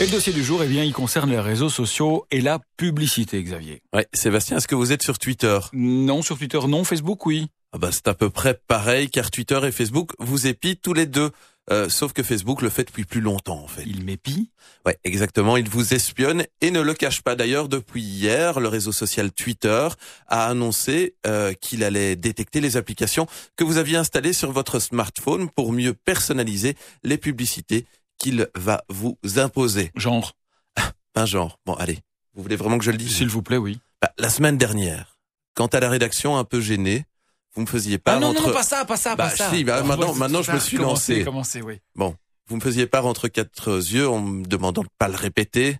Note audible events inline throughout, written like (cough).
Et le dossier du jour, eh bien, il concerne les réseaux sociaux et la publicité, Xavier. Ouais, Sébastien, est-ce que vous êtes sur Twitter? Non, sur Twitter, non. Facebook, oui. ah bah, C'est à peu près pareil, car Twitter et Facebook vous épient tous les deux. Euh, sauf que Facebook le fait depuis plus longtemps, en fait. Il m'épie? Ouais, exactement. Il vous espionne et ne le cache pas. D'ailleurs, depuis hier, le réseau social Twitter a annoncé euh, qu'il allait détecter les applications que vous aviez installées sur votre smartphone pour mieux personnaliser les publicités qu'il va vous imposer. Genre Un genre. Bon, allez. Vous voulez vraiment que je le dise? S'il vous plaît, oui. Bah, La semaine dernière, quant à la rédaction un peu gênée, vous me faisiez part ah non, entre... non, non, pas ça, pas ça, Bah, pas ça. si, bah, maintenant- maintenant, je me suis Commencez, lancé. Commencez, oui. Bon, vous me faisiez part entre quatre yeux en me demandant de pas le répéter,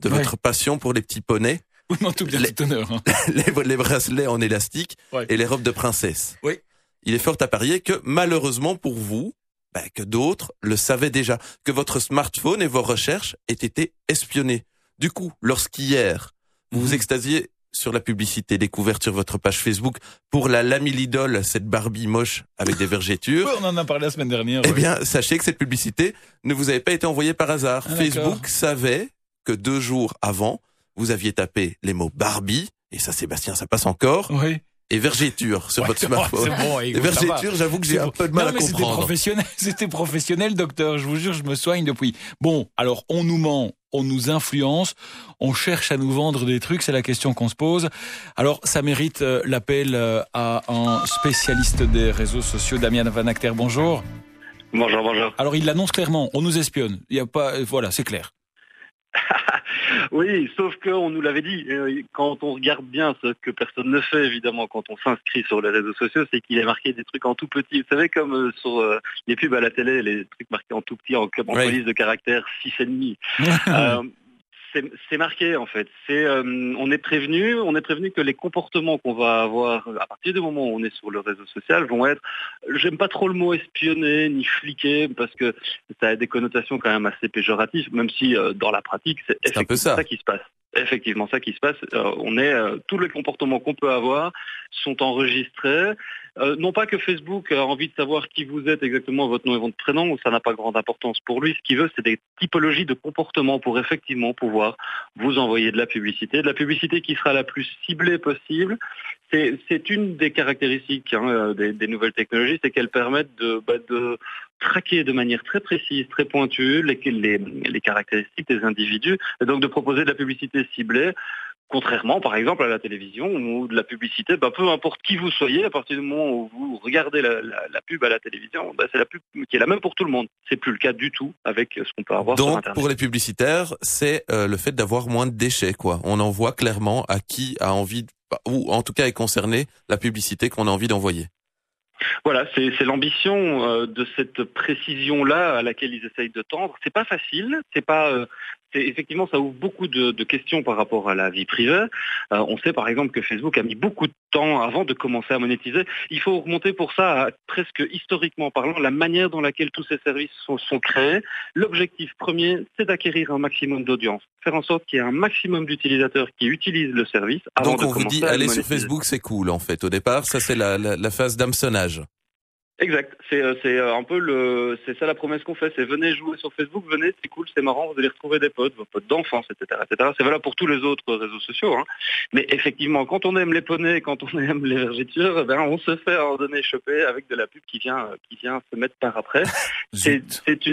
de Ouais. votre passion pour les petits poneys, Oui, (laughs) en tout bien Les- tout honneur. hein. (laughs) les, les bracelets en élastique Ouais. et les robes de princesse. Oui. Il est fort à parier que malheureusement pour vous, bah, que d'autres le savaient déjà, que votre smartphone et vos recherches aient été espionnés. Du coup, lorsqu'hier, vous vous Mhm. extasiez sur la publicité découverte sur votre page Facebook pour la Lamilidol, cette Barbie moche avec des vergetures, on en a parlé la semaine dernière. eh bien, sachez que cette publicité ne vous avait pas été envoyée par hasard. Ah. Facebook savait que deux jours avant, vous aviez tapé les mots Barbie, et ça, Sébastien, ça passe encore, Oui. Et vergeture sur Ouais, votre c'est smartphone. (laughs) bon, écoute, vergetures, j'avoue que j'ai C'est un bon. peu de mal non, à mais C'était comprendre. professionnel, (laughs) c'était professionnel, docteur. Je vous jure, je me soigne depuis. Bon, alors on nous ment, on nous influence, on cherche à nous vendre des trucs, c'est la question qu'on se pose. Alors ça mérite euh, l'appel euh, à un spécialiste des réseaux sociaux, Damien Van Acter. Bonjour. Bonjour, bonjour. Alors il l'annonce clairement, on nous espionne. Il y a pas, euh, voilà, c'est clair. Oui, sauf qu'on nous l'avait dit, euh, quand on regarde bien ce que personne ne fait, évidemment, quand on s'inscrit sur les réseaux sociaux, c'est qu'il est marqué des trucs en tout petit. Vous savez, comme euh, sur euh, les pubs à la télé, les trucs marqués en tout petit, en, en Oui. police de caractère 6,5. (laughs) Euh, c'est marqué en fait. C'est, euh, on est prévenu, on est prévenu que les comportements qu'on va avoir à partir du moment où on est sur le réseau social vont être, j'aime pas trop le mot espionner ni fliquer parce que ça a des connotations quand même assez péjoratives, même si euh, dans la pratique c'est C'est un peu effectivement ça. qui se passe. Effectivement, ça qui se passe. Euh, on est tous les comportements qu'on peut avoir sont enregistrés. Euh, non pas que Facebook a envie de savoir qui vous êtes exactement, votre nom et votre prénom, ça n'a pas grande importance pour lui. Ce qu'il veut, c'est des typologies de comportements pour effectivement pouvoir vous envoyer de la publicité, de la publicité qui sera la plus ciblée possible. C'est une des caractéristiques hein, euh, des, nouvelles technologies, c'est qu'elles permettent de, bah, de traquer de manière très précise, très pointue les caractéristiques des individus, et donc de proposer de la publicité ciblée. Contrairement, par exemple, à la télévision ou de la publicité, bah, peu importe qui vous soyez, à partir du moment où vous regardez la, la- la pub à la télévision, bah, c'est la pub qui est la même pour tout le monde. C'est plus le cas du tout avec ce qu'on peut avoir sur Donc, Internet. pour les publicitaires, c'est euh, le fait d'avoir moins de déchets, quoi. On en voit clairement à qui a envie, de- ou en tout cas est concerné la publicité qu'on a envie d'envoyer. Voilà, c'est l'ambition euh, de cette précision-là à laquelle ils essayent de tendre. C'est pas facile, c'est pas, euh, effectivement ça ouvre beaucoup de, de questions par rapport à la vie privée. Euh, on sait par exemple que Facebook a mis beaucoup de temps avant de commencer à monétiser. Il faut remonter pour ça à presque historiquement parlant la manière dans laquelle tous ces services sont, sont créés. L'objectif premier, c'est d'acquérir un maximum d'audience, faire en sorte qu'il y ait un maximum d'utilisateurs qui utilisent le service avant Donc, de on vous commencer dit, aller sur. Facebook, c'est cool, en fait. Au départ, ça, c'est la, la, la phase d'hameçonnage. Exact. C'est euh, euh, un peu le, c'est ça la promesse qu'on fait. C'est venez jouer sur Facebook, venez, c'est cool, c'est marrant, vous allez retrouver des potes, vos potes d'enfance, etc., etc. C'est valable pour tous les autres réseaux sociaux. Hein. Mais effectivement, quand on aime les poneys, quand on (laughs) aime les vergetures, eh ben on se fait ordonner choper avec de la pub qui vient, euh, qui vient se mettre par après. (laughs) C'est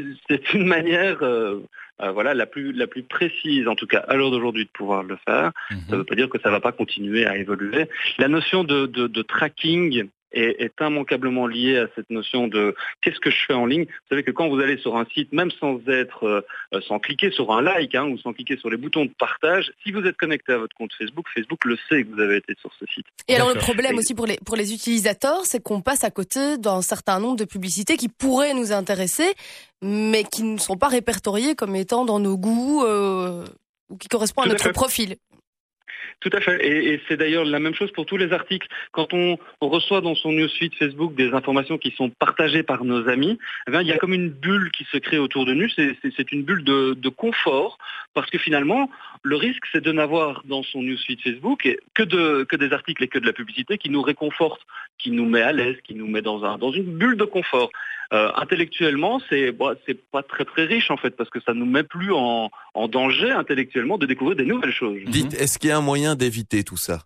une, manière, euh, euh, voilà, la plus, la plus précise, en tout cas à l'heure d'aujourd'hui, de pouvoir le faire. Ça ne veut pas dire que ça ne va pas continuer à évoluer. La notion de, de- de tracking est, est immanquablement liée à cette notion de qu'est-ce que je fais en ligne. Vous savez que quand vous allez sur un site, même sans être, euh, sans cliquer sur un like hein, ou sans cliquer sur les boutons de partage, si vous êtes connecté à votre compte Facebook, Facebook le sait que vous avez été sur ce site. Et alors le problème aussi pour les, pour les utilisateurs, c'est qu'on passe à côté d'un certain nombre de publicités qui pourraient nous intéresser, mais qui ne sont pas répertoriées comme étant dans nos goûts euh, ou qui correspondent à notre fait. profil. Tout à fait. Et, c'est d'ailleurs la même chose pour tous les articles. Quand on, reçoit dans son newsfeed Facebook des informations qui sont partagées par nos amis, eh bien, il y a comme une bulle qui se crée autour de nous. C'est- une bulle de, confort parce que finalement, le risque, c'est de n'avoir dans son newsfeed Facebook que, que des articles et que de la publicité qui nous réconfortent, qui nous met à l'aise, qui nous met dans un dans une bulle de confort. Euh, intellectuellement, c'est bon, c'est pas très très riche en fait parce que ça nous met plus en, en danger intellectuellement de découvrir des nouvelles choses. Dites, est-ce qu'il y a un moyen d'éviter tout ça?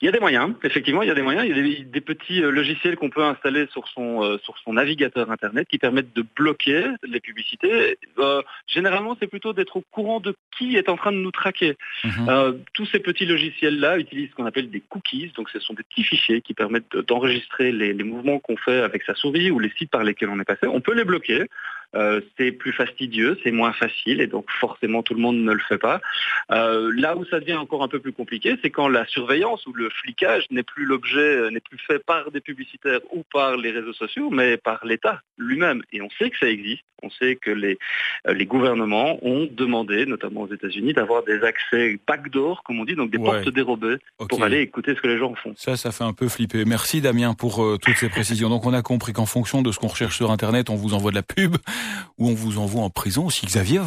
Il y a des moyens, effectivement, il y a des moyens. Il y a des, des petits euh, logiciels qu'on peut installer sur son euh, sur son navigateur internet qui permettent de bloquer les publicités. Euh, généralement, c'est plutôt d'être au courant de qui est en train de nous traquer. Mhm. Euh, tous ces petits logiciels-là utilisent ce qu'on appelle des cookies, donc ce sont des petits fichiers qui permettent de- d'enregistrer les, les mouvements qu'on fait avec sa souris ou les sites par lesquels on est passé. On peut les bloquer. Euh, c'est plus fastidieux, c'est moins facile et donc forcément tout le monde ne le fait pas. Euh, là où ça devient encore un peu plus compliqué, c'est quand la surveillance ou le flicage n'est plus l'objet, euh, n'est plus fait par des publicitaires ou par les réseaux sociaux, mais par l'État lui-même. Et on sait que ça existe. On sait que les, les gouvernements ont demandé, notamment aux États-Unis, d'avoir des accès backdoor, comme on dit, donc des Ouais. portes dérobées pour aller écouter ce que les gens font. Ça, ça fait un peu flipper. Merci Damien pour euh, toutes ces précisions. Donc on a compris qu'en fonction de ce qu'on recherche sur Internet, on vous envoie de la pub ou on vous envoie en prison aussi. Xavier,